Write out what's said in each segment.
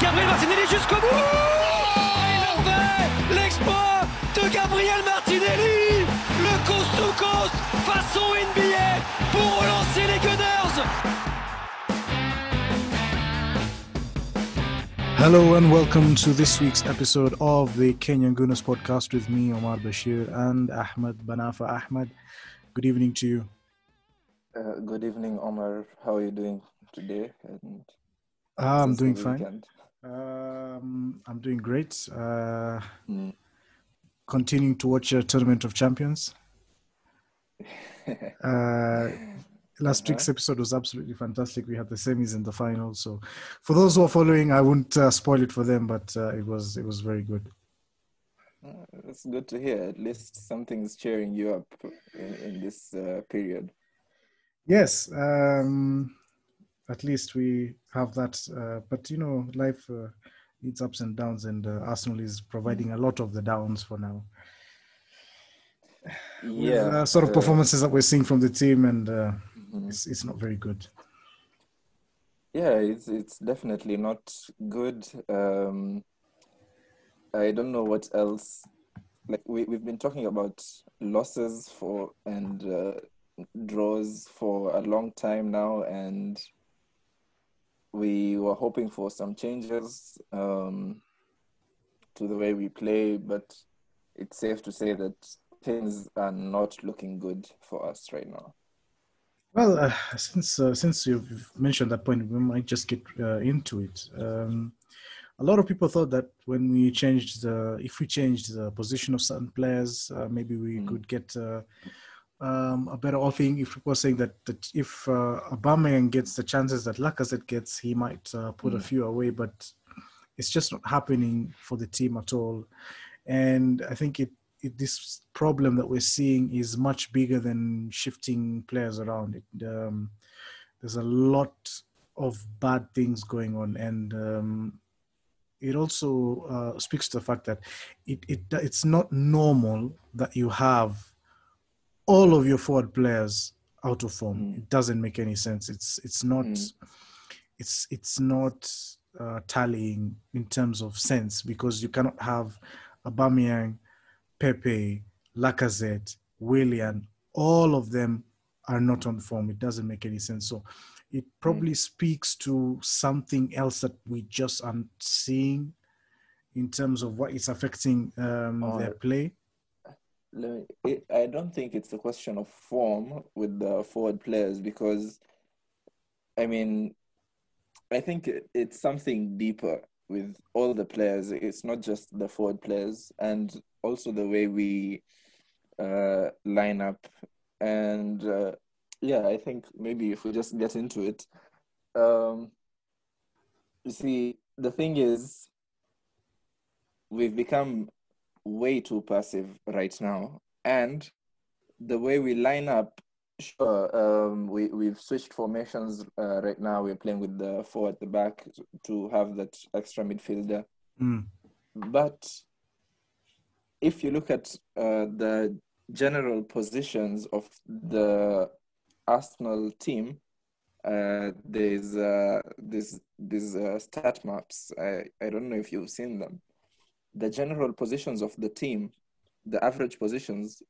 Gabriel Martinelli jusqu'au bout! Oh Il a fait l'exploit de Gabriel Martinelli Le coast to coast façon NBA pour relancer les Gunners. Hello and welcome to this week's episode of the Kenyan Gooners podcast with me, Omar Bashir, and Ahmed Banafa. Ahmed. Good evening to you. Uh, good evening, Omar. How are you doing today? And Ah, I'm doing fine. Um, I'm doing great. Uh, Mm. continuing to watch a Tournament of Champions. Uh, last week's episode was absolutely fantastic. We had the semis and the final. So, for those who are following, I won't uh, spoil it for them, but uh, it was it was very good. It's good to hear. At least something's cheering you up in, in this uh, period. Yes, um, at least we have that. Uh, but you know, life uh, needs ups and downs, and uh, Arsenal is providing a lot of the downs for now. With, Yeah. uh, sort of uh, performances that we're seeing from the team, and uh, mhm. it's, it's not very good. Yeah, it's it's definitely not good. Um, I don't know what else. Like we we've been talking about losses for and uh, draws for a long time now, and we were hoping for some changes um, to the way we play, but it's safe to say that things are not looking good for us right now. Well, uh, since uh, since you've mentioned that point, we might just get uh, into it. Um, a lot of people thought that when we changed the, if we changed the position of certain players, uh, maybe we Mm. could get uh, um, a better offering. If people are saying that, that if uh, Aubameyang gets the chances that Lacazette gets, he might uh, put a Mm. few away, but it's just not happening for the team at all. And I think it, it this problem that we're seeing is much bigger than shifting players around. It, um, there's a lot of bad things going on, and um, it also uh, speaks to the fact that it, it it's not normal that you have all of your forward players out of form. Mm. It doesn't make any sense. It's it's not Mm. it's it's not uh, tallying in terms of sense because you cannot have Aubameyang, Pepe, Lacazette, Willian, all of them are not on form. It doesn't make any sense. So it probably speaks to something else that we just aren't seeing in terms of what is affecting um, their play. Let me, it, I don't think it's a question of form with the forward players because, I mean, I think it, it's something deeper with all the players. It's not just the forward players, and also the way we uh, line up. And uh, yeah, I think maybe if we just get into it, um, you see, the thing is, we've become way too passive right now. And the way we line up, sure, um, we, we've switched formations uh, right now. We're playing with the four at the back to have that extra midfielder. Mm. But if you look at uh, the general positions of the Arsenal team, uh, there's uh, this these uh, stat maps. I, I don't know if you've seen them. The general positions of the team, the average positions,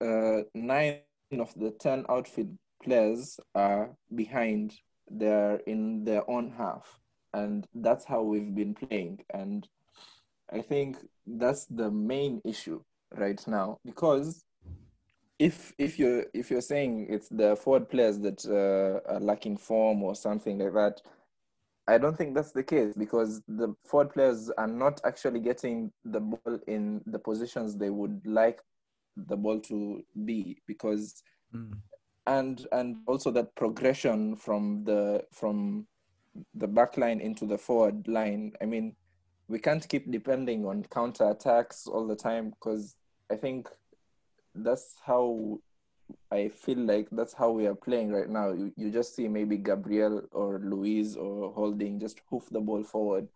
uh, nine of the ten outfield players are behind. They're in their own half, and that's how we've been playing. And I think that's the main issue right now because if if you're if you're saying it's the forward players that uh, are lacking form or something like that, I don't think that's the case because the forward players are not actually getting the ball in the positions they would like the ball to be because Mm. and and also that progression from the from the back line into the forward line. I mean, we can't keep depending on counter attacks all the time because I think that's how I feel like that's how we are playing right now. You, you just see maybe Gabriel or Luiz or Holding just hoof the ball forward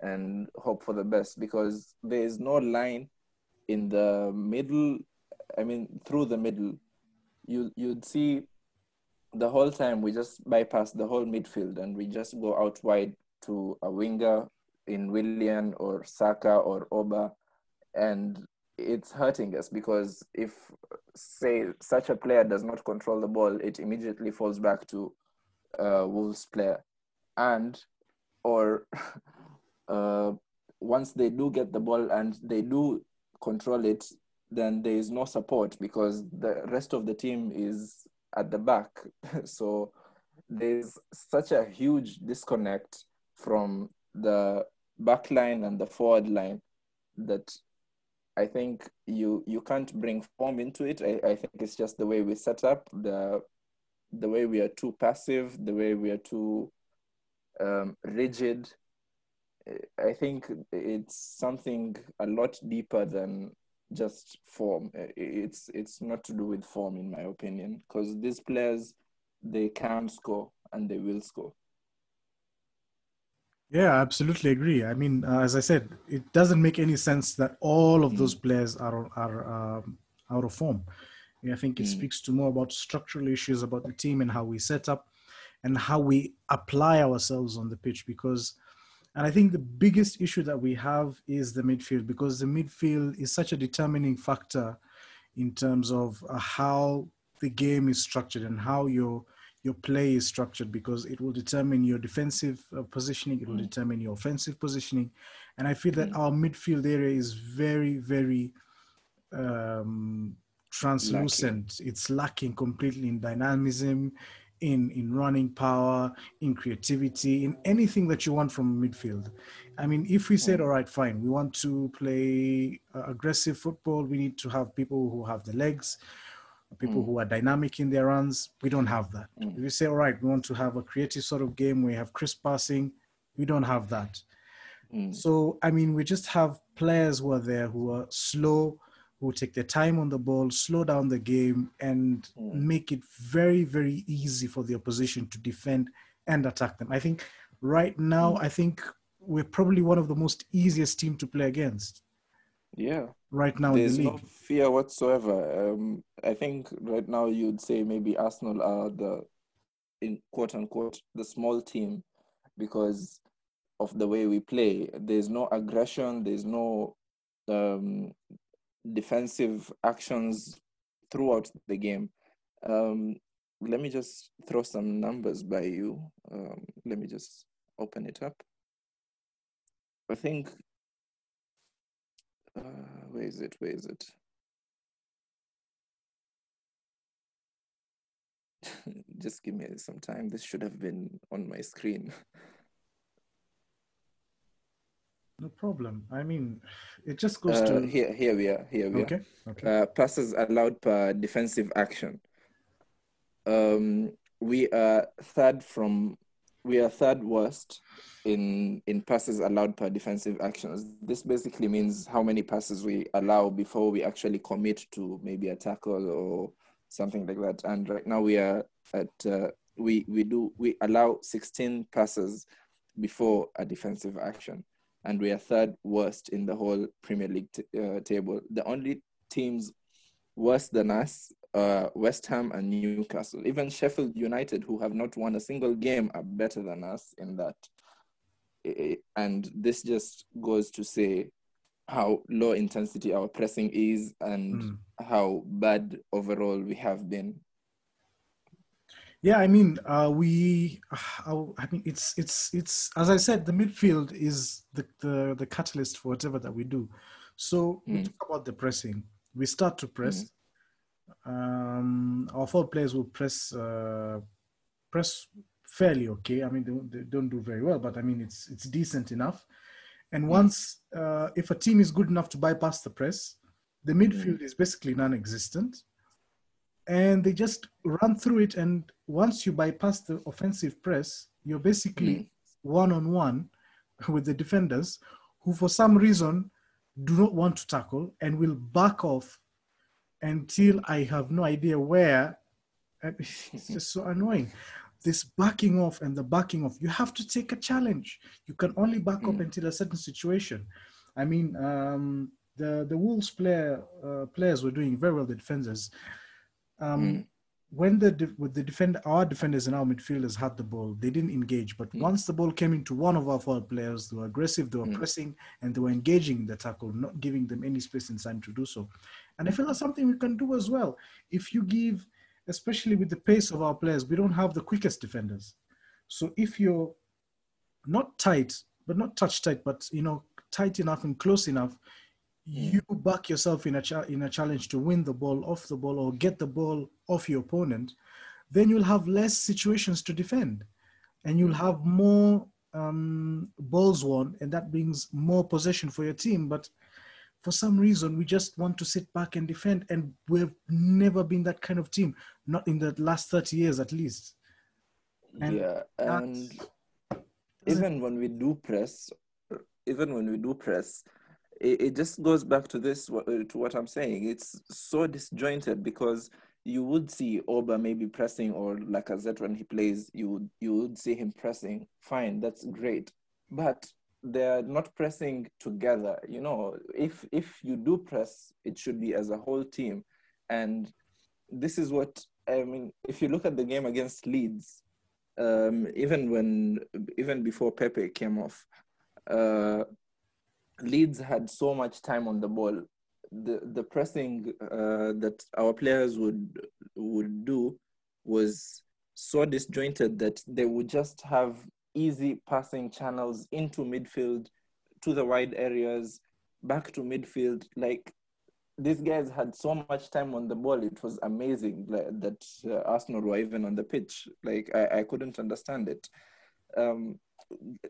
and hope for the best because there is no line in the middle. I mean, through the middle you you'd see the whole time we just bypass the whole midfield and we just go out wide to a winger in Willian or Saka or Oba, and it's hurting us because if say such a player does not control the ball, it immediately falls back to uh, Wolves player, and or uh, once they do get the ball and they do control it, then there is no support because the rest of the team is at the back. so there's such a huge disconnect from the back line and the forward line that I think you you can't bring form into it. I, I think it's just the way we set up, the the way we are too passive, the way we are too um, rigid. I think it's something a lot deeper than just form. It's it's not to do with form, in my opinion, because these players they can score and they will score. Yeah, absolutely agree. I mean, uh, as I said, it doesn't make any sense that all of mm. those players are are um, out of form. I think it mm. speaks to more about structural issues about the team and how we set up and how we apply ourselves on the pitch. Because, and I think the biggest issue that we have is the midfield because the midfield is such a determining factor in terms of uh, how the game is structured and how your your play is structured because it will determine your defensive uh, positioning, it will mm. determine your offensive positioning. And I feel that mm. our midfield area is very, very um, translucent. Lacking. It's lacking completely in dynamism, in, in running power, in creativity, in anything that you want from midfield. I mean, if we said, mm. all right, fine, we want to play uh, aggressive football, we need to have people who have the legs people mm. who are dynamic in their runs. We don't have that. Mm. If you say, all right, we want to have a creative sort of game, we have crisp passing, we don't have that. Mm. So, I mean, we just have players who are there who are slow, who take their time on the ball, slow down the game, and mm. make it very, very easy for the opposition to defend and attack them. I think right now, mm. I think we're probably one of the most easiest team to play against. Yeah. Right now, there's the no fear whatsoever. Um, I think right now you'd say maybe Arsenal are the, in quote unquote, the small team, because of the way we play. There's no aggression. There's no um, defensive actions throughout the game. Um, let me just throw some numbers by you. Um, let me just open it up. I think where is it? Where is it? Just give me some time. This should have been on my screen. No problem. I mean, it just goes uh, to here. Here we are. Here we okay. are. Okay. Uh, passes allowed per defensive action. Um, we are third from. We are third worst in in passes allowed per defensive actions. This basically means how many passes we allow before we actually commit to maybe a tackle or something like that. And right now we are at uh, we we do we allow 16 passes before a defensive action, and we are third worst in the whole Premier League uh, table. The only teams worse than us uh, West Ham and Newcastle. Even Sheffield United, who have not won a single game, are better than us in that and this just goes to say how low intensity our pressing is and mm. how bad overall we have been yeah i mean uh, we uh, i mean it's it's it's as i said the midfield is the the, the catalyst for whatever that we do so mm. we hmm. talk about the pressing we start to press mm. Um, our four players will press uh, press fairly okay. I mean, they, they, don't do very well, but I mean, it's it's decent enough. And once, uh, if a team is good enough to bypass the press, the midfield is basically non-existent, and they just run through it. And once you bypass the offensive press, you're basically one-on-one with the defenders, who for some reason do not want to tackle and will back off until I have no idea where. It's just so annoying this backing off and the backing off, you have to take a challenge. You can only back mm. up until a certain situation. I mean, um, the the Wolves player uh, players were doing very well. The defenders, um, mm. When the with the defend our defenders and our midfielders had the ball, they didn't engage. But Mm. once the ball came into one of our forward players, they were aggressive, they were Mm. pressing, and they were engaging in the tackle, not giving them any space and time to do so. And I feel that's something we can do as well. If you give, especially with the pace of our players, we don't have the quickest defenders. So if you're not tight, but not touch tight, but you know, tight enough and close enough, you back yourself in a cha- in a challenge to win the ball off the ball or get the ball off your opponent, then you'll have less situations to defend, and you'll have more um, balls won, and that brings more possession for your team. But for some reason, we just want to sit back and defend, and we've never been that kind of team, not in the last thirty years at least. And yeah, and even when we do press, even when we do press, it, it just goes back to this uh, to what I'm saying. It's so disjointed because you would see Oba maybe pressing or like Lacazette when he plays. You would you would see him pressing. Fine, that's great, but they're not pressing together. You know, if if you do press, it should be as a whole team, and this is what I mean. If you look at the game against Leeds, um, even when even before Pepe came off, uh, Leeds had so much time on the ball. The the pressing uh, that our players would would do was so disjointed that they would just have easy passing channels into midfield, to the wide areas, back to midfield. Like these guys had so much time on the ball. It was amazing like, that uh, Arsenal were even on the pitch. Like I, I couldn't understand it. Um,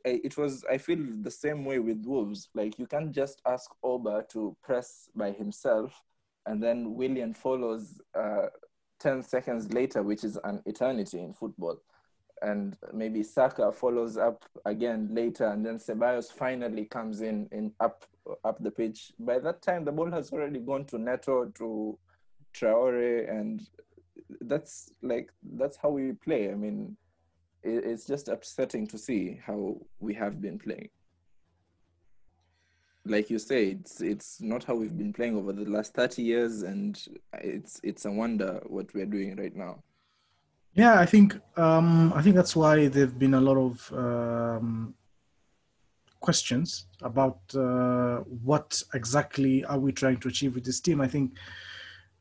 it was I feel the same way with Wolves. Like you can't just ask Oba to press by himself, and then Willian follows uh, ten seconds later, which is an eternity in football. And maybe Saka follows up again later, and then Ceballos finally comes in in up up the pitch. By that time, the ball has already gone to Neto to Traore, and that's like that's how we play. I mean, it's just upsetting to see how we have been playing. Like you say, it's it's not how we've been playing over the last thirty years, and it's it's a wonder what we're doing right now. Yeah, I think um, I think that's why there've been a lot of um, questions about uh, what exactly are we trying to achieve with this team. I think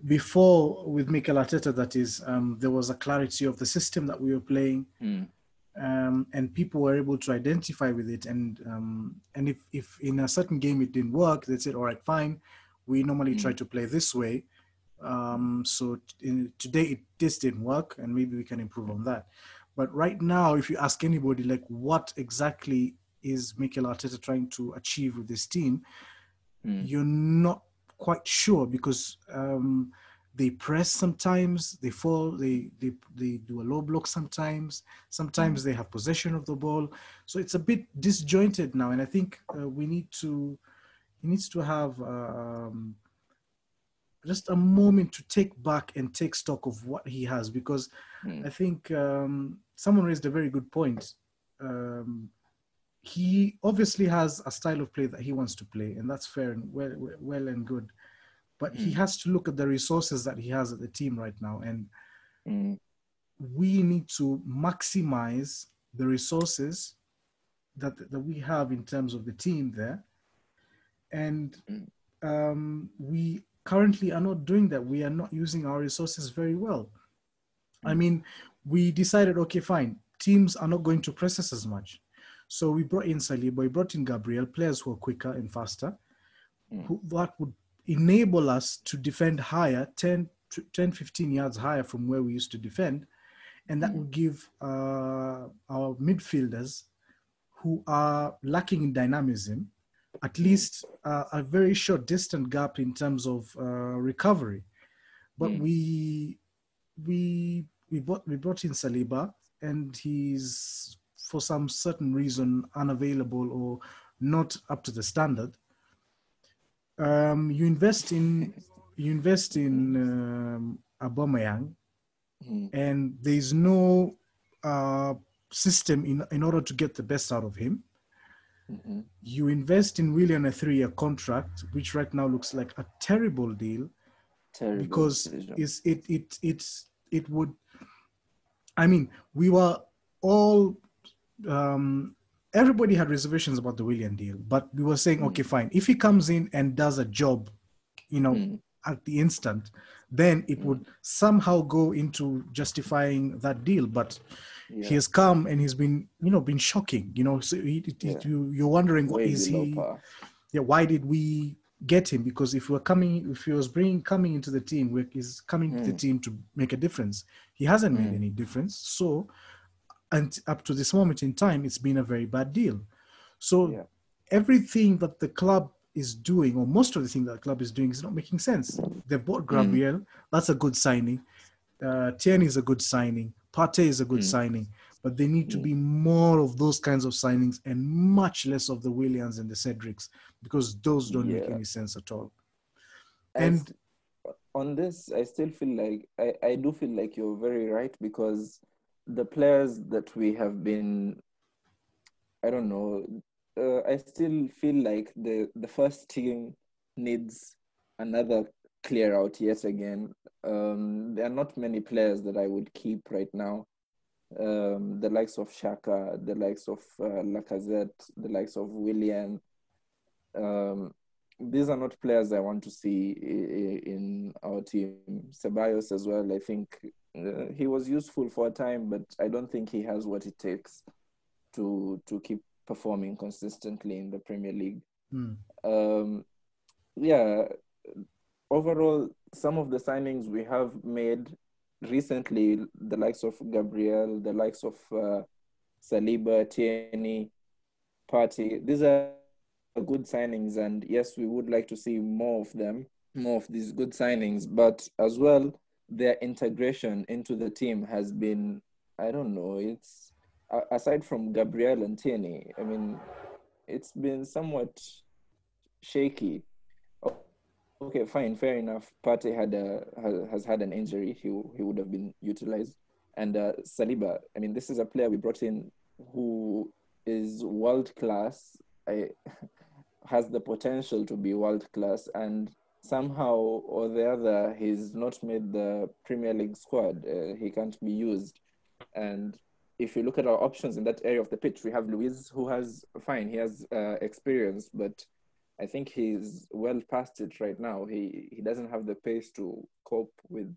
before with Mikel Arteta, that is, um, there was a clarity of the system that we were playing, Mm. um, and people were able to identify with it. And um, and if if in a certain game it didn't work, they said, "All right, fine. We normally try to play this way." Um, so t- in, today it this didn't work, and maybe we can improve on that. But right now, if you ask anybody, like, what exactly is Mikel Arteta trying to achieve with this team, Mm. you're not quite sure because um, they press sometimes, they fall, they, they they do a low block sometimes. Sometimes they have possession of the ball, so it's a bit disjointed now. And I think uh, we need to he needs to have um, just a moment to take back and take stock of what he has because Mm. I think um, someone raised a very good point. Um, he obviously has a style of play that he wants to play, and that's fair and well, well and good. But he Mm. has to look at the resources that he has at the team right now, and Mm. we need to maximize the resources that that we have in terms of the team there. And Mm. um, we currently are not doing that. We are not using our resources very well. I Mm. mean, we decided, okay, fine, teams are not going to press us as much. So we brought in Saliba, we brought in Gabriel, players who are quicker and faster, Mm. who, that would enable us to defend higher, 10, 10, 15 yards higher from where we used to defend. And that Mm. would give uh, our midfielders who are lacking in dynamism at least uh, a very short distant gap in terms of uh, recovery. But Mm. we we we brought we brought in Saliba, and he's for some certain reason unavailable or not up to the standard. Um, you invest in you invest in um, Aubameyang, Mm. and there's no uh, system in in order to get the best out of him Mhm. you invest in Willian a three-year contract, which right now looks like a terrible deal Terrible because it's, it it it's it would. I mean, we were all. Um, everybody had reservations about the Willian deal, but we were saying, Mm. okay, fine. If he comes in and does a job, you know, Mm. at the instant, then it Mm. would somehow go into justifying that deal. But Yeah. he has come and he's been, you know, been shocking. You know, so he, it- Yeah. you, you're wondering what Way is he? par. Yeah, why did we get him? Because if we're coming, if he was bringing coming into the team, he's coming to the Mm. team to make a difference. He hasn't made Mm. any difference. So, and up to this moment in time, it's been a very bad deal. So Yeah. everything that the club is doing, or most of the thing that the club is doing, is not making sense. They bought Gabriel. That's a good signing. Uh, Tierney is a good signing. Partey is a good Mm. signing. But they need to Mm. be more of those kinds of signings and much less of the Willians and the Cedrics because those don't make any sense at all. And- on this, I still feel like I, I do feel like you're very right because the players that we have been, I don't know, uh, I still feel like the the first team needs another clear out yet again. Um, there are not many players that I would keep right now. Um, the likes of Xhaka, the likes of uh, Lacazette, the likes of Willian. Um, these are not players I want to see i- i- in our team. Ceballos as well. I think uh, he was useful for a time, but I don't think he has what it takes to to keep performing consistently in the Premier League. Hmm. Um, yeah, overall, some of the signings we have made recently, the likes of Gabriel, the likes of uh, Saliba, Tierney, Partey, these are good signings, and yes, we would like to see more of them, more of these good signings, but as well, their integration into the team has been, I don't know, it's aside from Gabriel and Tierney, I mean, it's been somewhat shaky. Okay, fine, fair enough. Partey had a has, has had an injury. He he would have been utilized. And uh, Saliba, I mean, this is a player we brought in who is world class. I, has the potential to be world class, and somehow or the other, he's not made the Premier League squad. Uh, he can't be used. And if you look at our options in that area of the pitch, we have Luiz, who has fine, he has uh, experience, but I think he's well past it right now. He he doesn't have the pace to cope with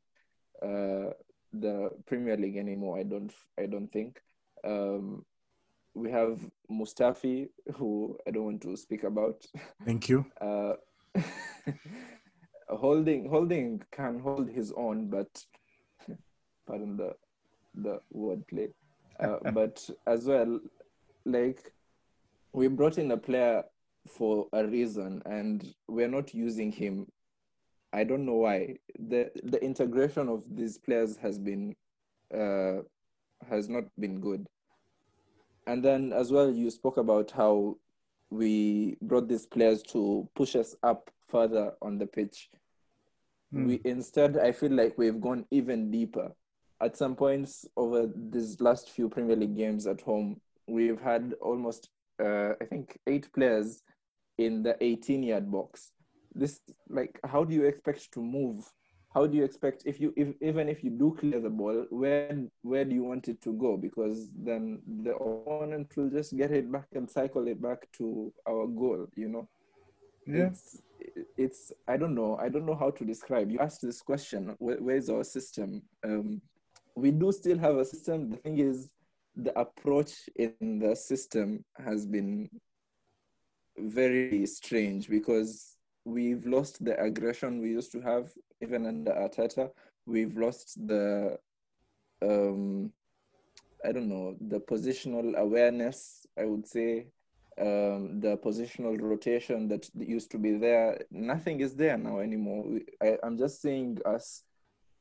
uh, the Premier League anymore. I don't I don't think. Um, we have Mustafi, who I don't want to speak about. Thank you. Uh, holding holding can hold his own, but pardon the the wordplay. Uh, but as well, like we brought in a player for a reason, and we're not using him. I don't know why. the The integration of these players has been uh, has not been good. And then as well, you spoke about how we brought these players to push us up further on the pitch. Hmm. We instead, I feel like we've gone even deeper. At some points over these last few Premier League games at home, we've had almost, uh, I think, eight players in the 18-yard box. This, like, how do you expect to move? How do you expect if you, if even if you do clear the ball, where where do you want it to go? Because then the opponent will just get it back and cycle it back to our goal. You know Yeah. it's it's i don't know i don't know how to describe you asked this question where, where's our system um we do still have a system the thing is the approach in the system has been very strange because we've lost the aggression we used to have even under Arteta. We've lost the um I don't know the positional awareness. I would say um, the positional rotation that used to be there. Nothing is there now anymore. I, I'm just seeing us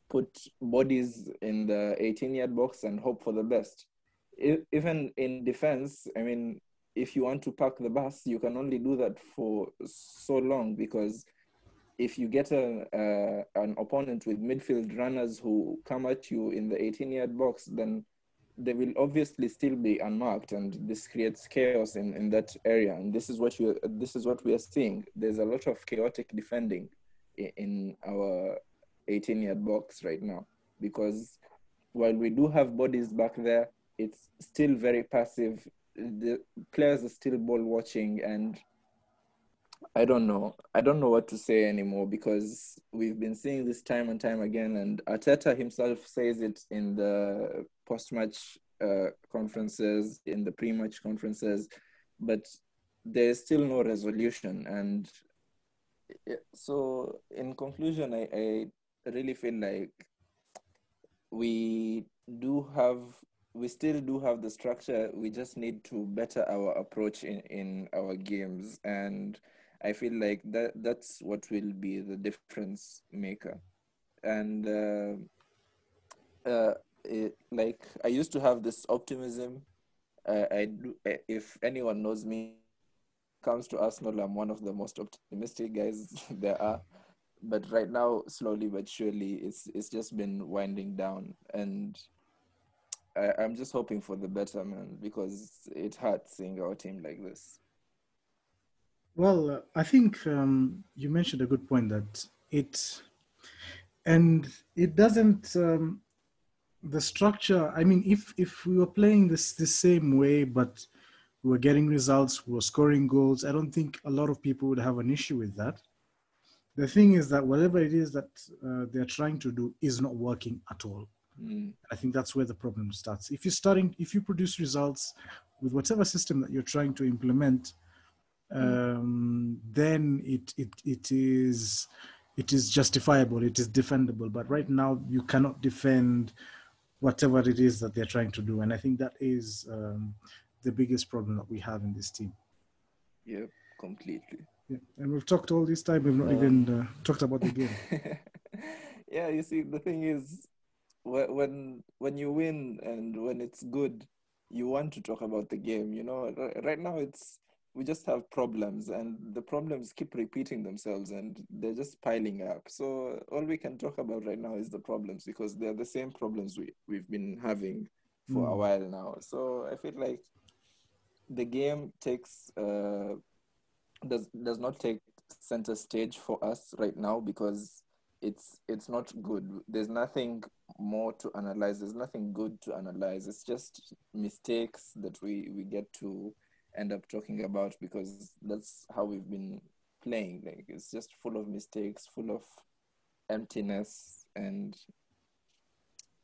put bodies in the 18-yard box and hope for the best. Even in defense, I mean, if you want to park the bus, you can only do that for so long because if you get a, an opponent with midfield runners who come at you in the 18-yard box, then they will obviously still be unmarked, and this creates chaos in, in that area. And this is what you this is what we are seeing. There's a lot of chaotic defending in, in our 18-yard box right now because while we do have bodies back there, it's still very passive. The players are still ball watching, and I don't know. I don't know what to say anymore because we've been seeing this time and time again, and Arteta himself says it in the post-match uh, conferences, in the pre-match conferences, but there's still no resolution. And so, in conclusion, I, I really feel like we do have we still do have the structure. We just need to better our approach in in our games. And i feel like that that's what will be the difference maker. And uh, uh, it, like i used to have this optimism. Uh, i do if anyone knows me comes to arsenal i'm one of the most optimistic guys there are. But right now slowly but surely it's it's just been winding down. And I, i'm just hoping for the better man because it hurts seeing our team like this Well, uh, I think um, you mentioned a good point that it, and it doesn't. Um, the structure. I mean, if if we were playing this the same way, but we were getting results, we were scoring goals, I don't think a lot of people would have an issue with that. The thing is that whatever it is that uh, they're trying to do is not working at all. Mm, I think that's where the problem starts. If you're starting, if you produce results with whatever system that you're trying to implement, um, then it, it it is it is justifiable, it is defendable. But right now, you cannot defend whatever it is that they're trying to do, and I think that is um, the biggest problem that we have in this team. yeah completely Yeah. And we've talked all this time, we've not Um, even uh, talked about the game. yeah you see the thing is when when you win and when it's good you want to talk about the game you know? Right now it's we just have problems and the problems keep repeating themselves and they're just piling up. So all we can talk about right now is the problems because they're the same problems we, we've been having for a Mm. while now. So i feel like the game takes uh, does does not take center stage for us right now because it's it's not good. There's nothing more to analyze. There's nothing good to analyze. It's just mistakes that we we get to end up talking about because that's how we've been playing. Like it's just full of mistakes full of emptiness and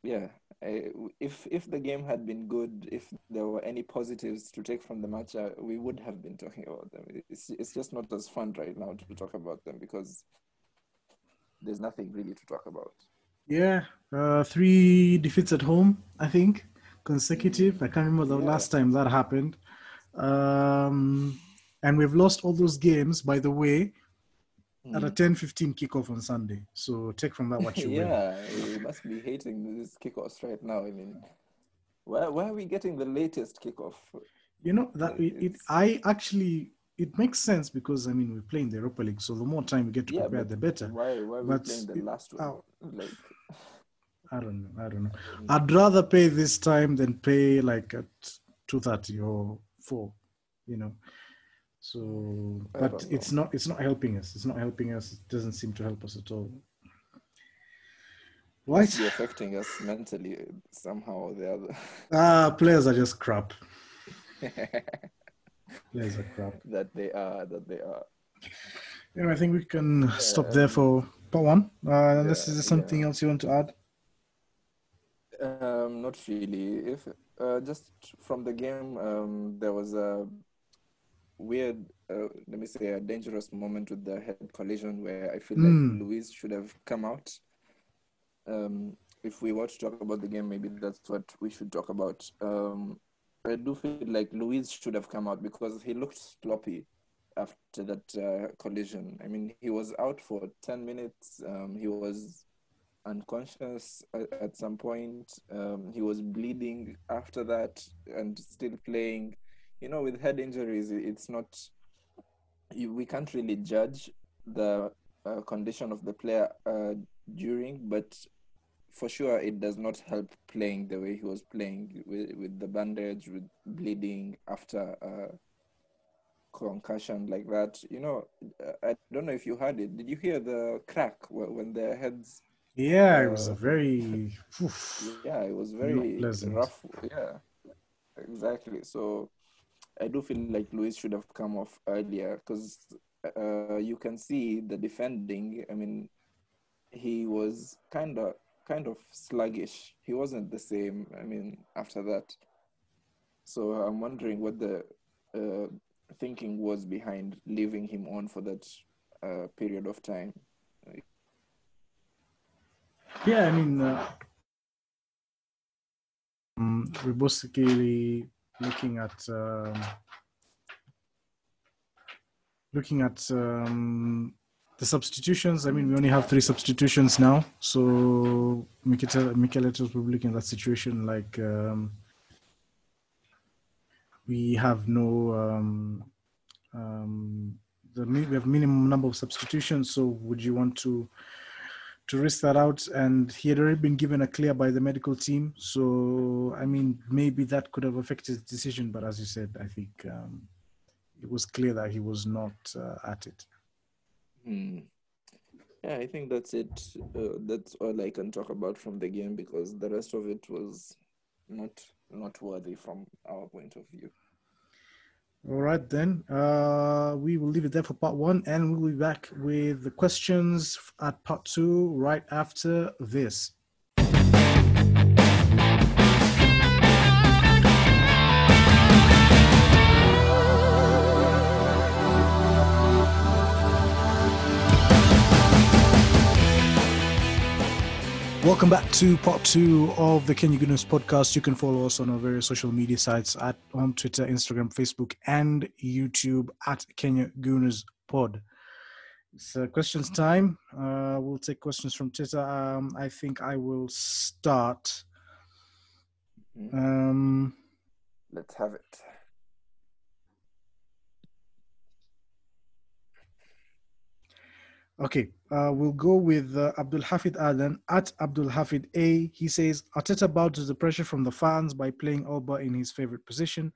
yeah I, if if the game had been good if there were any positives to take from the match uh, we would have been talking about them. It's, it's just not as fun right now to talk about them because there's nothing really to talk about Yeah, uh, three defeats at home, I think, consecutive. I can't remember the last time that happened. Um, and we've lost all those games, by the way, at a Mm. 10 15 kickoff on Sunday. So take from that what you will. yeah you must be hating these kickoffs right now i mean where, where are we getting the latest kickoff You know, that it, it, I actually, it makes sense because, I mean, we play in the Europa League. So the more time we get to yeah prepare, the better. why why are we But playing the last one oh. like I don't know. I don't know. I'd rather pay this time than pay like at 2.30 or 4, you know. So, but it's not, it's not helping us. It's not helping us. It doesn't seem to help us at all. Right? be affecting us mentally somehow or the other Ah, players are just crap. Players are crap. that they are that they are Yeah, I think we can stop there for part one. Uh, unless Yeah, there's something yeah. else you want to add. Um, not really. If uh, just from the game, um, there was a weird, uh, let me say, a dangerous moment with the head collision where I feel Mm. like Luiz should have come out. Um, if we were to talk about the game, maybe that's what we should talk about. Um, I do feel like Luiz should have come out because he looked sloppy after that uh, collision. I mean, he was out for 10 minutes. Um, he was unconscious at, at some point. Um, he was bleeding after that and still playing. You know, with head injuries, it's not, you, we can't really judge the uh, condition of the player uh, during, but for sure it does not help playing the way he was playing with, with the bandage, with bleeding after a concussion like that. You know, uh, I don't know if you heard it. Did you hear the crack when their heads Yeah, it was a Uh, very. oof. yeah, it was very rough. Yeah, exactly. So I do feel like Luiz should have come off earlier because uh, you can see the defending. I mean, he was kind of kind of sluggish. He wasn't the same. I mean, after that. So I'm wondering what the uh, thinking was behind leaving him on for that uh, period of time. Yeah, I mean, uh, um, we're basically looking at um, looking at um, the substitutions. I mean, we only have three substitutions now, so be looking at that situation like um, we have no um, um, the we have minimum number of substitutions. So, would you want to? to risk that out and he had already been given a clear by the medical team so i mean maybe that could have affected his decision but as you said i think um, it was clear that he was not uh, at it Hmm. Yeah, I think that's it. Uh, that's all I can talk about from the game because the rest of it was not not worthy from our point of view. all right then uh, we will leave it there for part one and we'll be back with the questions at part two right after this Welcome back to part two of the Kenya Gooners podcast. You can follow us on our various social media sites at on Twitter, Instagram, Facebook, and YouTube at Kenya Gooners Pod. It's uh, questions time. Uh, we'll take questions from Twitter. Um, I think I will start. Mhm. Um, Let's have it. Okay, uh, we'll go with uh, Abdul Hafid Adan at Abdul Hafid A. He says Arteta bowed to the pressure from the fans by playing Auba in his favorite position.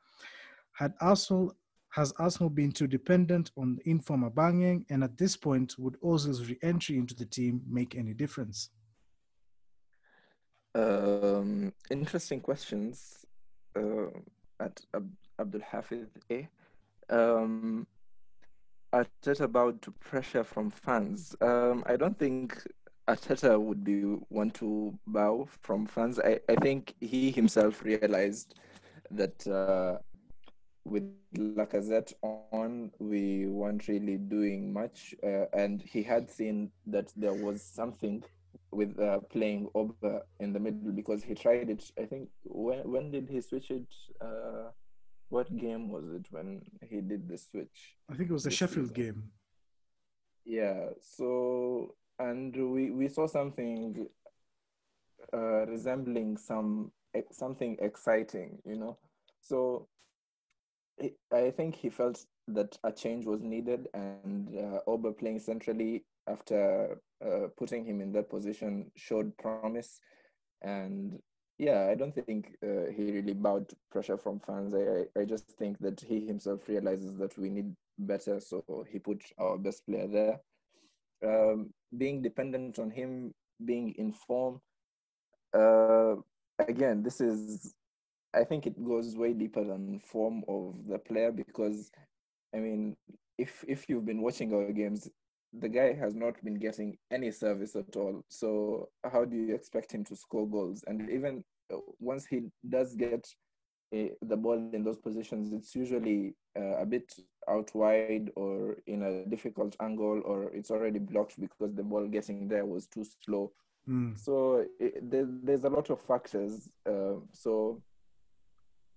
Had Arsenal has Arsenal been too dependent on inform Banging, and at this point, would Ozil's re-entry into the team make any difference? Um, interesting questions uh, at Ab- Abdul Hafid A. Um, To pressure from fans. Um, I don't think Arteta would be one to bow from fans. I, I think he himself realized that uh, with Lacazette on, we weren't really doing much, uh, and he had seen that there was something with uh, playing Oba in the middle because he tried it. I think when when did he switch it? What game was it when he did the switch? I think it was the Sheffield season. game. Yeah. So and we we saw something uh, resembling some something exciting, you know. So I I think he felt that a change was needed, and uh, Oba playing centrally after uh, putting him in that position showed promise. And yeah, I don't think uh, he really bowed to pressure from fans. I, I just think that he himself realizes that we need better, so he put our best player there. Um, being dependent on him being in form, uh, again, this is I think it goes way deeper than form of the player because, I mean, if if you've been watching our games, the guy has not been getting any service at all. So how do you expect him to score goals? And even uh, once he does get uh, the ball in those positions, it's usually uh, a bit out wide or in a difficult angle, or it's already blocked because the ball getting there was too slow. Mm. So it, there, there's a lot of factors. Uh, so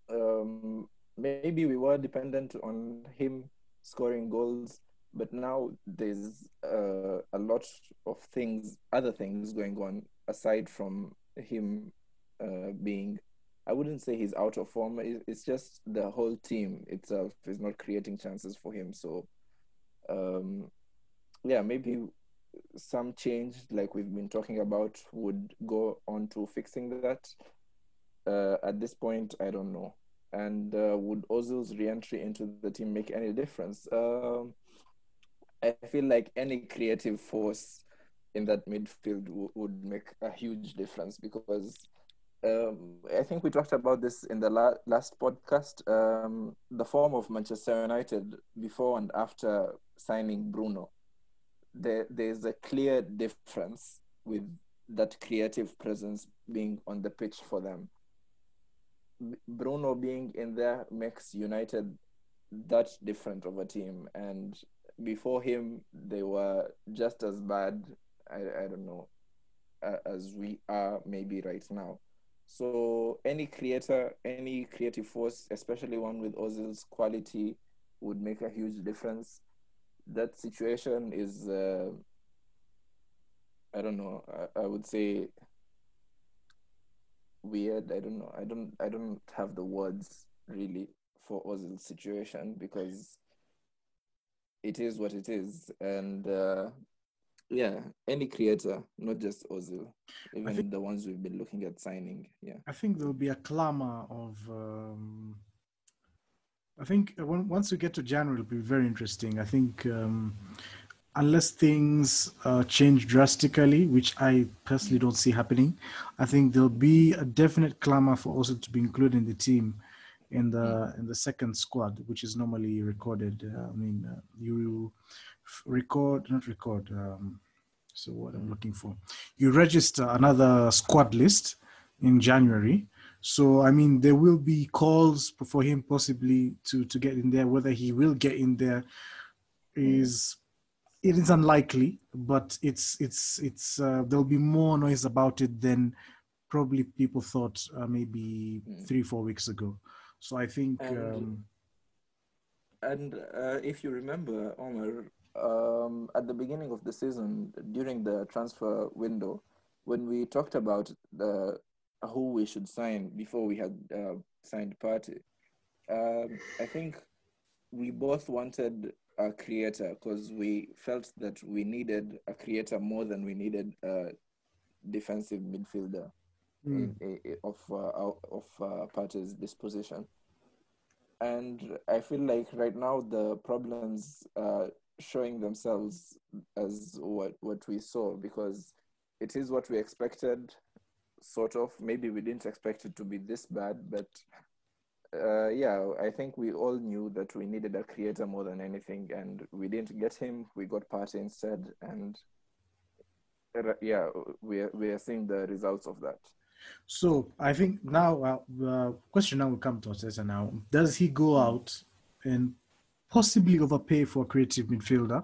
um, maybe we were dependent on him scoring goals, but now there's uh, a lot of things, other things going on aside from him uh, being. I wouldn't say he's out of form. It's just the whole team itself is not creating chances for him. So, um, yeah, maybe some change, like we've been talking about, would go on to fixing that. Uh, at this point, I don't know. And uh, would Ozil's re-entry into the team make any difference? Um, I feel like any creative force in that midfield w- would make a huge difference because um, I think we talked about this in the la- last podcast. Um, the form of Manchester United before and after signing Bruno, there there's a clear difference with that creative presence being on the pitch for them. Bruno being in there makes United that different of a team, and before him they were just as bad. I, I don't know uh, as we are maybe right now. So any creator, any creative force, especially one with Ozil's quality, would make a huge difference. That situation is, uh, I don't know. I, I, would say weird. I don't know. I don't. I don't have the words really for Ozil's situation because it is what it is, and uh, yeah, any creator, not just Ozil, even think, the ones we've been looking at signing. Yeah, I think there'll be a clamor of. Um, I think once we get to January, it'll be very interesting. I think um, unless things uh, change drastically, which I personally don't see happening, I think there'll be a definite clamor for Ozil to be included in the team in the in the second squad, which is normally recorded. Uh, I mean, uh, you record, not record. Um, so what I'm looking for, you register another squad list in January. So I mean, there will be calls for him possibly to to get in there. Whether he will get in there is it is unlikely, but it's it's it's uh, there'll be more noise about it than probably people thought uh, maybe mm. three four weeks ago. So I think. And, um, and uh, if you remember, Omar, um, at the beginning of the season, during the transfer window, when we talked about the who we should sign before we had uh, signed Partey, um, I think we both wanted a creator because we felt that we needed a creator more than we needed a defensive midfielder mm. of uh, of uh, Partey's disposition. And I feel like right now the problems uh, showing themselves as what what we saw because it is what we expected sort of maybe we didn't expect it to be this bad but uh, yeah i think we all knew that we needed a creator more than anything and we didn't get him we got Partey instead and yeah we are, we are seeing the results of that so i think now uh, the question now will come to us now does he go out and possibly overpay for a creative midfielder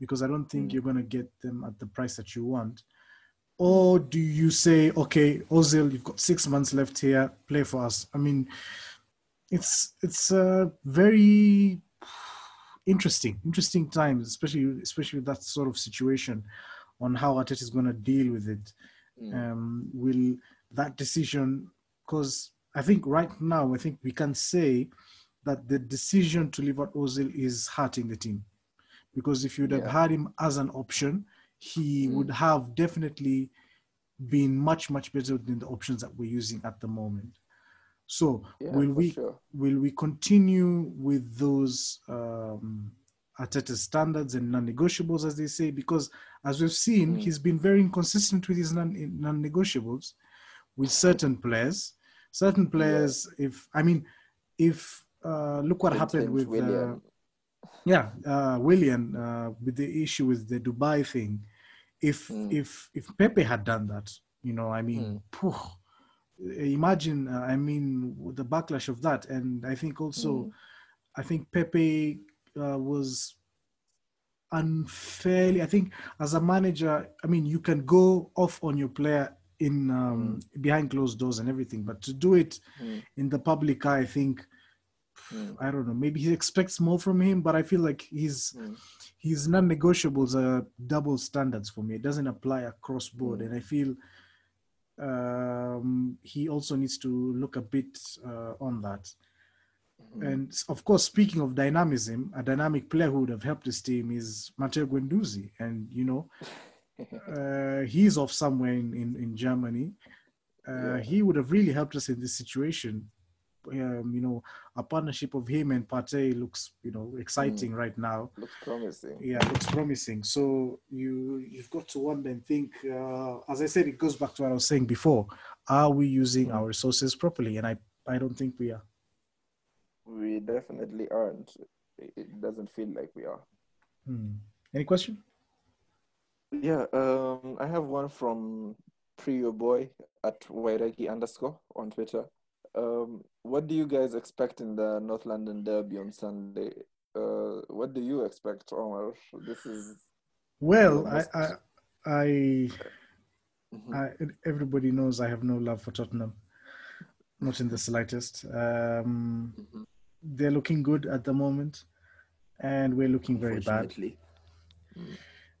because I don't think mm. you're going to get them at the price that you want. Or do you say, okay, Ozil, you've got six months left here, play for us? I mean, it's it's a very interesting, interesting times, especially especially with that sort of situation, on how Arteta is going to deal with it. Mm. Um, will that decision? Because I think right now, I think we can say that the decision to leave out Ozil is hurting the team. Because if you'd have had him as an option, he mm. would have definitely been much, much better than the options that we're using at the moment. So yeah, will we sure. will we continue with those um, Arteta standards and non-negotiables, as they say? Because as we've seen, mm. he's been very inconsistent with his non- non-negotiables with certain players. Certain players, yeah. if I mean, if uh, look what happened with uh, yeah uh, Willian uh, with the issue with the Dubai thing. If mm. if if Pepe had done that, you know, I mean, mm. imagine. Uh, I mean, the backlash of that, and I think also, mm. I think Pepe uh, was unfairly. I think as a manager, I mean, you can go off on your player in um, mm. behind closed doors and everything, but to do it mm. in the public eye, I think Mm. I don't know. Maybe he expects more from him, but I feel like his mm. his non-negotiables are double standards for me. It doesn't apply across board, mm. and I feel um, he also needs to look a bit uh, on that. Mm. And of course, speaking of dynamism, a dynamic player who would have helped his team is Matteo Guendouzi, and you know, uh, he's off somewhere in in, in Germany. Uh, yeah. He would have really helped us in this situation um, you know, a partnership of him and Partey looks, you know, exciting right now. Looks promising. Yeah, looks promising. So you you've got to wonder and think. Uh, as I said, it goes back to what I was saying before. Are we using our resources properly? And I I don't think we are. We definitely aren't. It it doesn't feel like we are. Hmm. Any question? Yeah, um, I have one from Priyo Boy at Wairegi underscore on Twitter. Um, what do you guys expect in the North London Derby on Sunday? Uh, what do you expect, Omar? This is Well, I, Almost. I, I, Mhm. I, everybody knows I have no love for Tottenham, not in the slightest. Um, Mhm. they're looking good at the moment, and we're looking very bad. Unfortunately.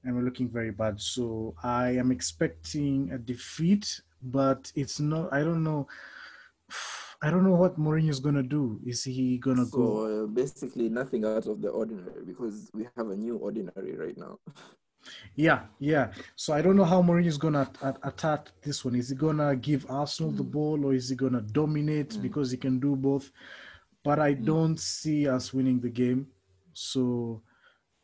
And we're looking very bad. So I am expecting a defeat, but it's not. I don't know. I don't know what Mourinho is gonna do. Is he gonna go? So uh, basically, nothing out of the ordinary because we have a new ordinary right now. Yeah, yeah. So I don't know how Mourinho is gonna at- at- attack this one. Is he gonna give Arsenal the Mm. ball, or is he gonna dominate Mm. because he can do both? But I Mm. don't see us winning the game, so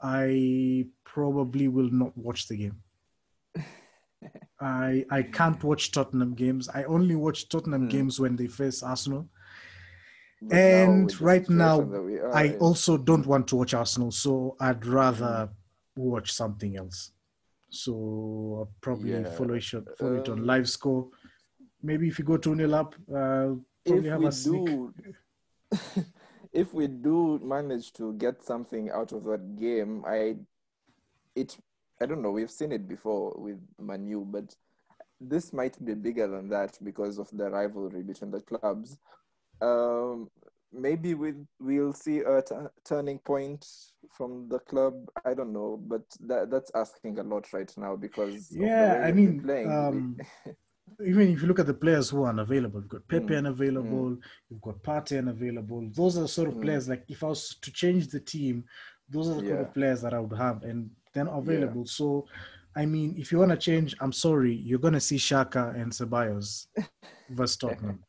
I probably will not watch the game. I I can't watch Tottenham games. I only watch Tottenham Mm. games when they face Arsenal. But And the right now, situation that we are I also don't want to watch Arsenal, so I'd rather watch something else. So I'll probably Yeah, follow it, follow it on um, live score. Maybe if you go 2 nil up, uh, probably have a sneak. do if we do manage to get something out of that game i it i don't know we've seen it before with manu but this might be bigger than that because of the rivalry between the clubs um maybe we we'll see a t- turning point from the club i don't know but that that's asking a lot right now because Yeah, I mean, playing. Um, even if you look at the players who are unavailable, you've got Pepe Mm, unavailable, you've got Partey unavailable. Those are the sort of Mm. players like if I was to change the team, those are the kind of players that I would have, and they're not available. So, I mean, if you want to change, I'm sorry, you're gonna see Xhaka and Ceballos versus Tottenham.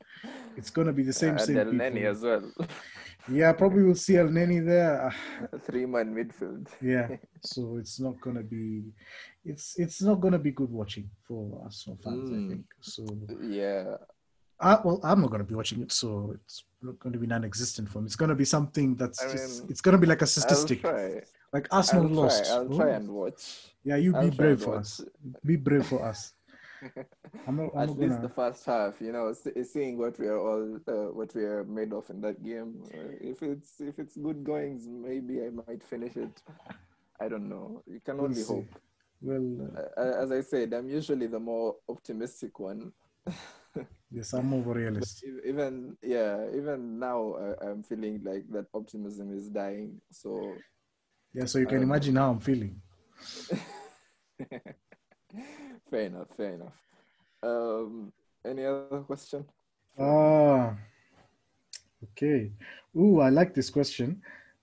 It's gonna be the same and same Neni people. as well Yeah, probably we'll see El Neni there. three man midfield. Yeah so it's not gonna be it's it's not gonna be good watching for arsenal fans i Mm. think so. Yeah. I, well i'm not gonna be watching it so it's not gonna be non-existent for me. It's gonna be something that's I just mean, it's gonna be like a statistic. Like arsenal I'll lost. Try. I'll try Oh, and watch. yeah you I'll be brave for us. Be brave for us i'm not, I'm At least gonna the first half, you know, seeing what we are all, uh, what we are made of in that game. Uh, if it's if it's good goings, maybe I might finish it. I don't know. You can we'll only hope. well uh, Uh, as I said, I'm usually the more optimistic one. yes i'm more realist even yeah, even now I, I'm feeling like that optimism is dying. So yeah so you can don't imagine how i'm feeling fair enough, fair enough. Um, any other question? Ah, okay. Ooh, I like this question.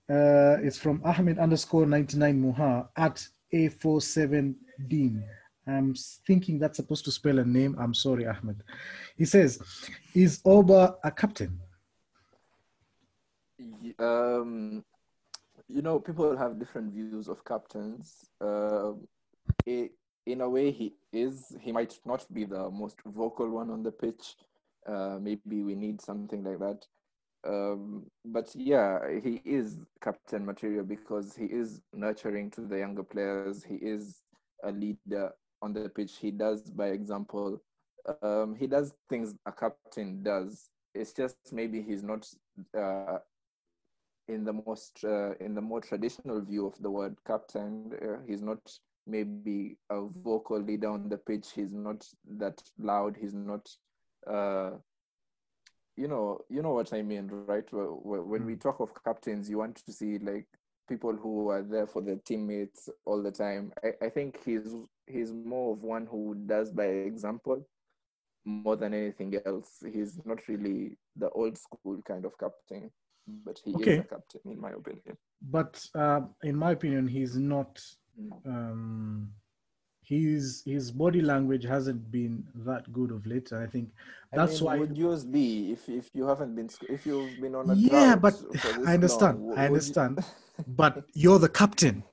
Uh, it's from Ahmed underscore 99 Muha at A47 Dean. I'm thinking that's supposed to spell a name. I'm sorry, Ahmed. He says, Is Oba a captain? Um, you know, people have different views of captains. Um, i in a way, he is. He might not be the most vocal one on the pitch. Uh, maybe we need something like that. Um, but yeah, he is captain material because he is nurturing to the younger players. He is a leader on the pitch. He does by example. Um, he does things a captain does. It's just maybe he's not uh, in the most uh, in the more traditional view of the word captain. Uh, he's not maybe a vocal leader on the pitch. He's not that loud. He's not. Uh, you know, you know what I mean, right? Wh- wh- When we talk of captains, you want to see like people who are there for their teammates all the time. I, I think he's he's more of one who does by example more than anything else. He's not really the old school kind of captain, but he Okay. is a captain in my opinion. But uh, in my opinion, he's not Mm. Um, his his body language hasn't been that good of late, and I think that's I mean, why. would yours be if if you haven't been if you've been on a Yeah, but I understand. long, I would you- understand. but you're the captain,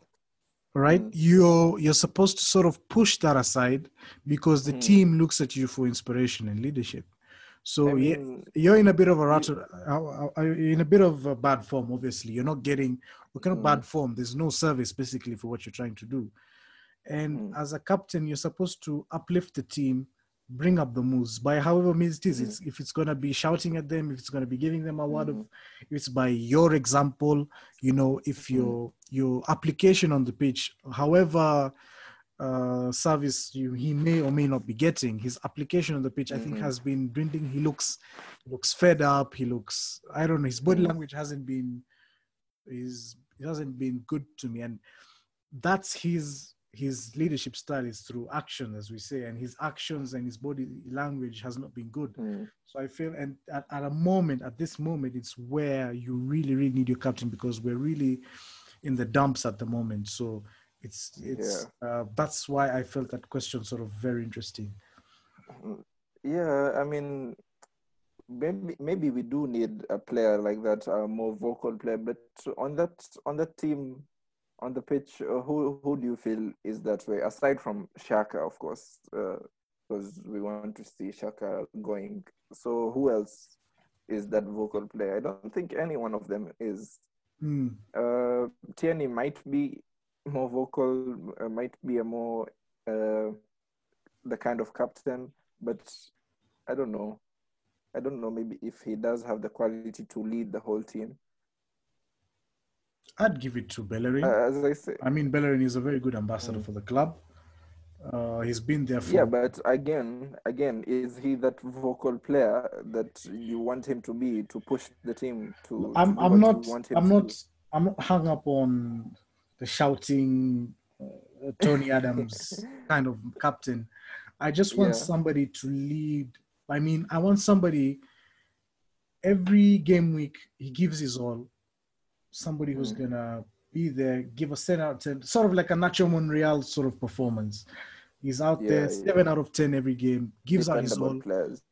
right? Mm. You're you're supposed to sort of push that aside because the Mm. team looks at you for inspiration and leadership. So I yeah, mean, you're in a bit of a rat, uh, uh, uh, in a bit of a bad form. Obviously, you're not getting what kind of Mm. bad form. There's no service basically for what you're trying to do. And Mm. as a captain, you're supposed to uplift the team, bring up the moves by however means it is. Mm. It's, if it's gonna be shouting at them, if it's gonna be giving them a word of, Mhm. if it's by your example, you know, if Mm. your your application on the pitch, however uh, service you he may or may not be getting, his application on the pitch, I think, Mhm. has been dwindling. He looks looks fed up. He looks I don't know. His body Mm. language hasn't been is it hasn't been good to me, and that's his his leadership style is through action, as we say, and his actions and his body language has not been good. mm, So I feel, and at, at a moment, at this moment, it's where you really, really need your captain because we're really in the dumps at the moment. So it's it's uh, that's why I felt that question sort of very interesting. yeah, I mean, maybe maybe we do need a player like that, a more vocal player. But on that on that team, on the pitch, uh, who who do you feel is that way? Aside from Xhaka, of course, because we want to see Xhaka going. So who else is that vocal player? I don't think any one of them is. Hmm. Uh, Tierney might be more vocal, uh, might be a more uh, the kind of captain, but I don't know. I don't know. Maybe if he does have the quality to lead the whole team. I'd give it to Bellerin. Uh, as I say, I mean, Bellerin is a very good ambassador Mm. for the club. Uh, he's been there for yeah, but again, again, is he that vocal player that you want him to be to push the team to? to I'm do I'm not I'm to not? I'm not hung up on the shouting uh, Tony Adams kind of captain. I just want Yeah. somebody to lead. I mean, I want somebody every game week he gives his all. Somebody who's Mm. gonna be there, give a ten out of ten, sort of like a Nacho Monreal sort of performance. He's out there Yeah, yeah. seven out of ten every game, gives out his all. players.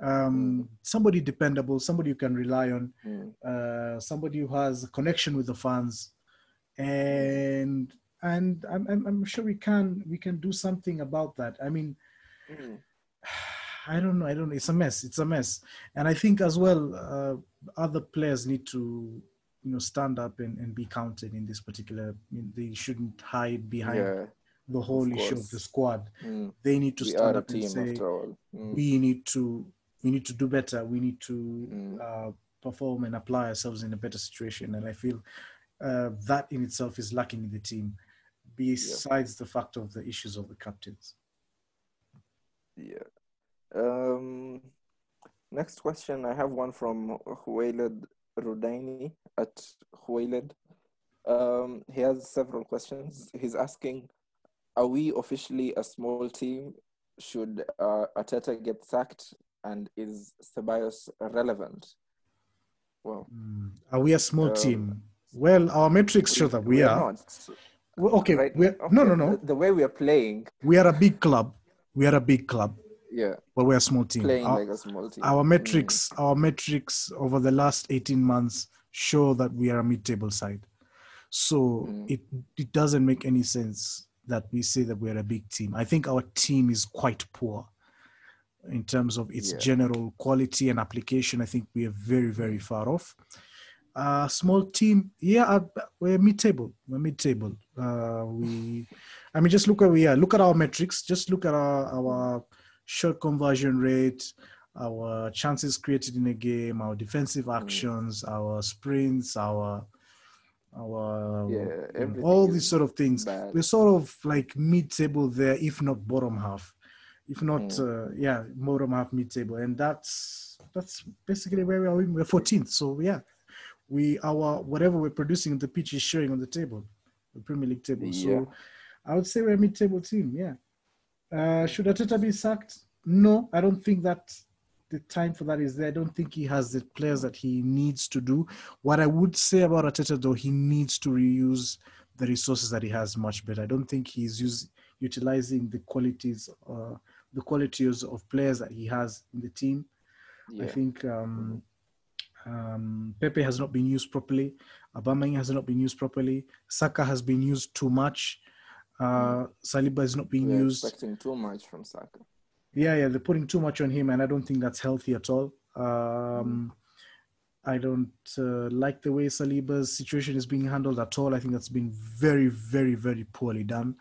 Um, somebody dependable, somebody you can rely on Mm. uh, somebody who has a connection with the fans, and and I'm, I'm I'm sure we can we can do something about that. I mean, Mm. I don't know. I don't know. It's a mess. It's a mess, and I think as well uh, other players need to you know stand up and, and be counted in this particular. I mean, they shouldn't hide behind Yeah. the whole issue of the squad. Mm. They need to We stand up and say. Mm. we need to we need to do better. We need to Mm. uh, perform and apply ourselves in a better situation. And I feel uh, that in itself is lacking in the team, besides the fact of the issues of the captains. Yeah. Um, next question. I have one from Huwailed Rudaini at Huwailed. Um, he has several questions. He's asking, are we officially a small team? Should uh, Arteta get sacked? And is Ceballos relevant? Well, Mm. Are we a small Um, team? Well, our metrics show that we, are. not. Okay, Right? we're, no, Okay, no, no. The, the way we are playing, We are a big club. We are a big club, yeah, but we're a small team. playing Our, like a small team. our Mm. metrics, our metrics over the last 18 months show that we are a mid-table side. So Mm. it it doesn't make any sense that we say that we're a big team. I think our team is quite poor in terms of its Yeah. general quality and application. I think we are very, very far off. Uh, small team, yeah, uh, we're mid-table. We're mid-table. Uh, we, I mean, just look where we are. Look at our metrics. Just look at our our shot conversion rate, our chances created in a game, our defensive Mm. actions, our sprints, our our Yeah, all these sort of things. bad. We're sort of like mid-table there, if not bottom half, if not Mm. uh, yeah, bottom half mid-table, and that's that's basically where we are. We're 14th, so yeah, we our whatever we're producing the pitch is showing on the table, the Premier League table. Yeah. So I would say we're a mid-table team. Yeah. Uh, should Arteta be sacked? No, I don't think that the time for that is there. I don't think he has the players that he needs to do. What I would say about Arteta, though, he needs to reuse the resources that he has much better. I don't think he's use, utilizing the qualities, uh, the qualities of players that he has in the team. Yeah. I think um, um, Pepe has not been used properly. Aubameyang has not been used properly. Saka has been used too much. Uh, Saliba is not being used. expecting too much from Saka. Yeah, yeah, they're putting too much on him, and I don't think that's healthy at all. Um, I don't uh, like the way Saliba's situation is being handled at all. I think that's been very, very, very poorly done.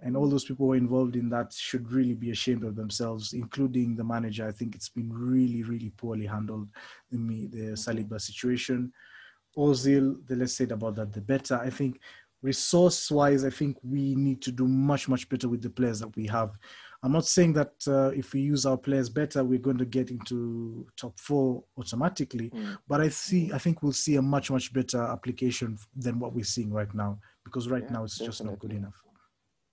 And all those people who are involved in that should really be ashamed of themselves, including the manager. I think it's been really, really poorly handled, the, me- the Saliba situation. Ozil, the less said about that, the better. I think resource wise, I think we need to do much, much better with the players that we have. I'm not saying that uh, if we use our players better, we're going to get into top four automatically, Mm. but I see, I think we'll see a much, much better application than what we're seeing right now because right Yeah, now it's just not good enough.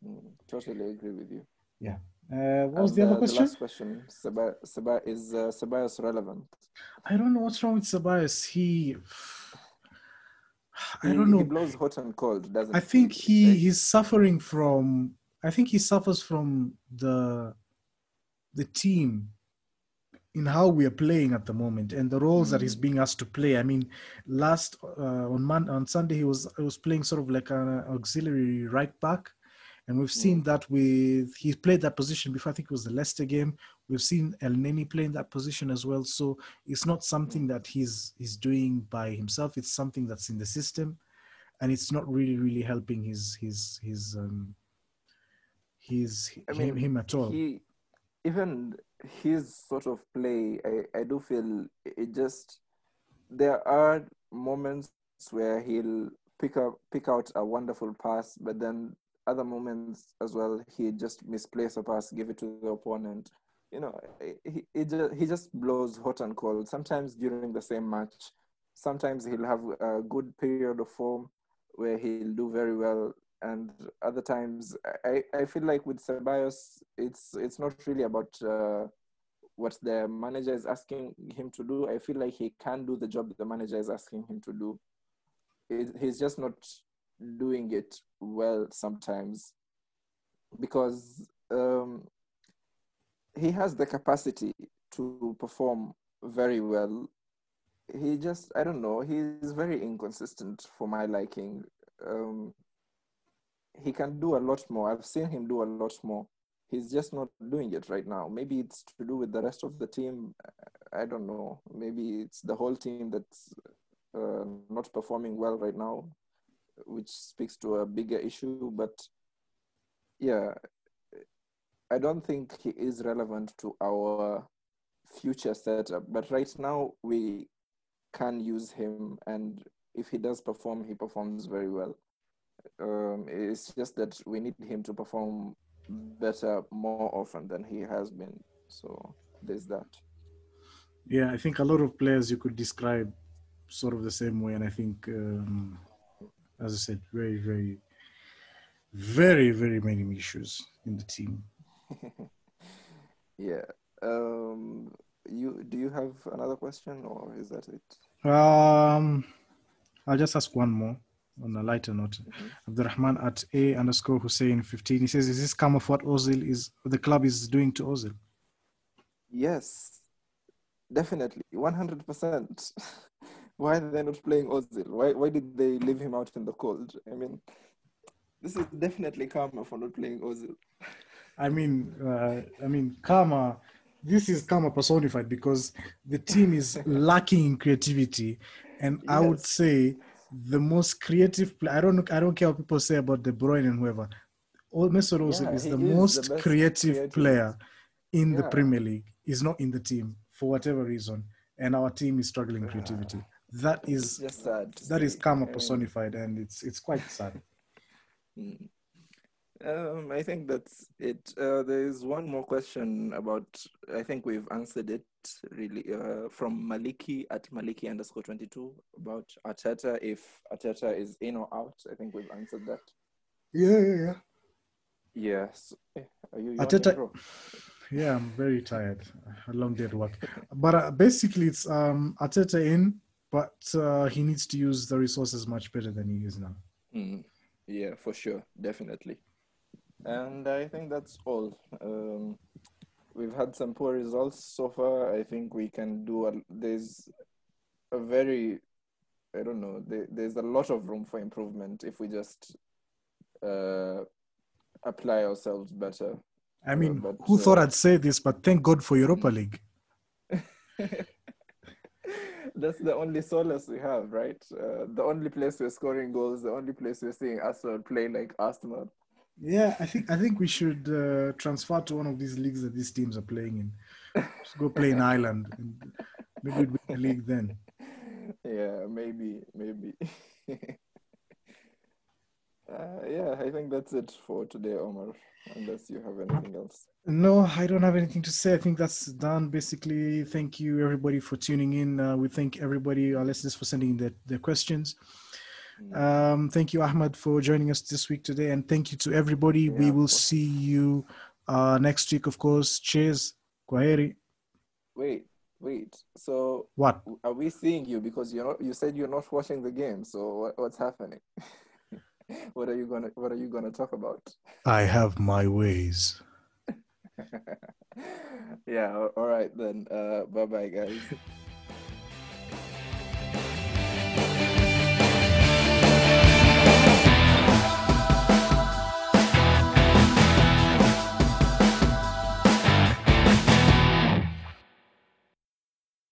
Mm, totally agree with you. Yeah. Uh, what was And, the other uh, question? The last question: Seba, Seba, is uh, Ceballos relevant? I don't know what's wrong with Ceballos. He, I don't know. He blows hot and cold, doesn't I think he Like, he's suffering from. I think he suffers from the the team in how we are playing at the moment and the roles that he's Mm. being asked to play. I mean, last uh, on Monday, on Sunday he was he was playing sort of like an auxiliary right back, and we've seen that with he played that position before. I think it was the Leicester game. We've seen El Neni playing that position as well. So it's not something that he's he's doing by himself. It's something that's in the system, and it's not really really helping his his his um his I him, him at all. He even his sort of play, I, I do feel it just there are moments where he'll pick up pick out a wonderful pass, but then other moments as well he just misplace a pass, give it to the opponent. You know, he he just, he just blows hot and cold. Sometimes during the same match, sometimes he'll have a good period of form where he'll do very well and other times I, I feel like with Ceballos it's it's not really about uh, what the manager is asking him to do. I feel like he can do the job the manager is asking him to do. It, he's just not doing it well sometimes because um, he has the capacity to perform very well. He just I don't know. He's very inconsistent for my liking. Um, he can do a lot more. I've seen him do a lot more. He's just not doing it right now. Maybe it's to do with the rest of the team. I don't know. Maybe it's the whole team that's uh, not performing well right now, which speaks to a bigger issue. But yeah, I don't think he is relevant to our future setup. But right now, we can use him, and if he does perform, he performs very well. Um, it's just that we need him to perform better more often than he has been. So there's that. Yeah, I think a lot of players you could describe sort of the same way, and I think, um, as I said, very, very, very, very many issues in the team. yeah. Um, you do you have another question, or is that it? Um, I'll just ask one more on a lighter note. Mhm. Abdurrahman at A underscore Hussein 15. He says, Is this come of what Ozil is, the club is doing to Ozil? Yes, definitely, one hundred percent. Why are they not playing Ozil? Why why did they leave him out in the cold? I mean, this is definitely karma for not playing Ozil. I mean, uh, I mean, karma. This is karma personified because the team is lacking in creativity, and I would say the most creative. Play, I don't. I don't care what people say about De Bruyne and whoever. Mesut Ozil Yeah, is the is most best creative, creative. player in the Premier League. He's not in the team for whatever reason, and our team is struggling in creativity. That is just sad. that is karma personified, and it's it's quite sad. Mm. Um, I think that's it. Uh, there is one more question about, I think we've answered it really, uh, from Maliki at Maliki underscore 22 about Arteta, if Arteta is in or out. I think we've answered that. Yeah, yeah, yeah. Yes. Eh, Are you yawning, bro? Yeah, I'm very tired. A long day at work. But uh, basically, it's um, Arteta in, but uh, he needs to use the resources much better than he is now. Mm. Yeah, for sure. Definitely. And I think that's all. Um, we've had some poor results so far. I think we can do. A, there's a very, I don't know. There, there's a lot of room for improvement if we just uh, apply ourselves better. I mean, but, who thought uh, I'd say this? But thank God for Europa League. That's the only solace we have, right? Uh, the only place we're scoring goals, the only place we're seeing Arsenal play like Arsenal. Yeah, I think I think we should uh, transfer to one of these leagues that these teams are playing in. Just go play in Ireland. And maybe we'd win the league then. Yeah, maybe, maybe. uh, yeah, I think that's it for today, Omar. Unless you have anything else. No, I don't have anything to say. I think that's done. Basically, thank you everybody for tuning in. Uh, we thank everybody, our listeners, for sending their, their questions. Um, thank you, Ahmad, for joining us this week today, and thank you to everybody. we Yeah, of will see you uh, next week, of course. Cheers, Kwaheri. Wait, wait. So, What? are we seeing you because you're not? You said you're not watching the game. So, what, what's happening? what are you gonna What are you gonna talk about? I have my ways. yeah. All right then. Uh, bye bye, guys.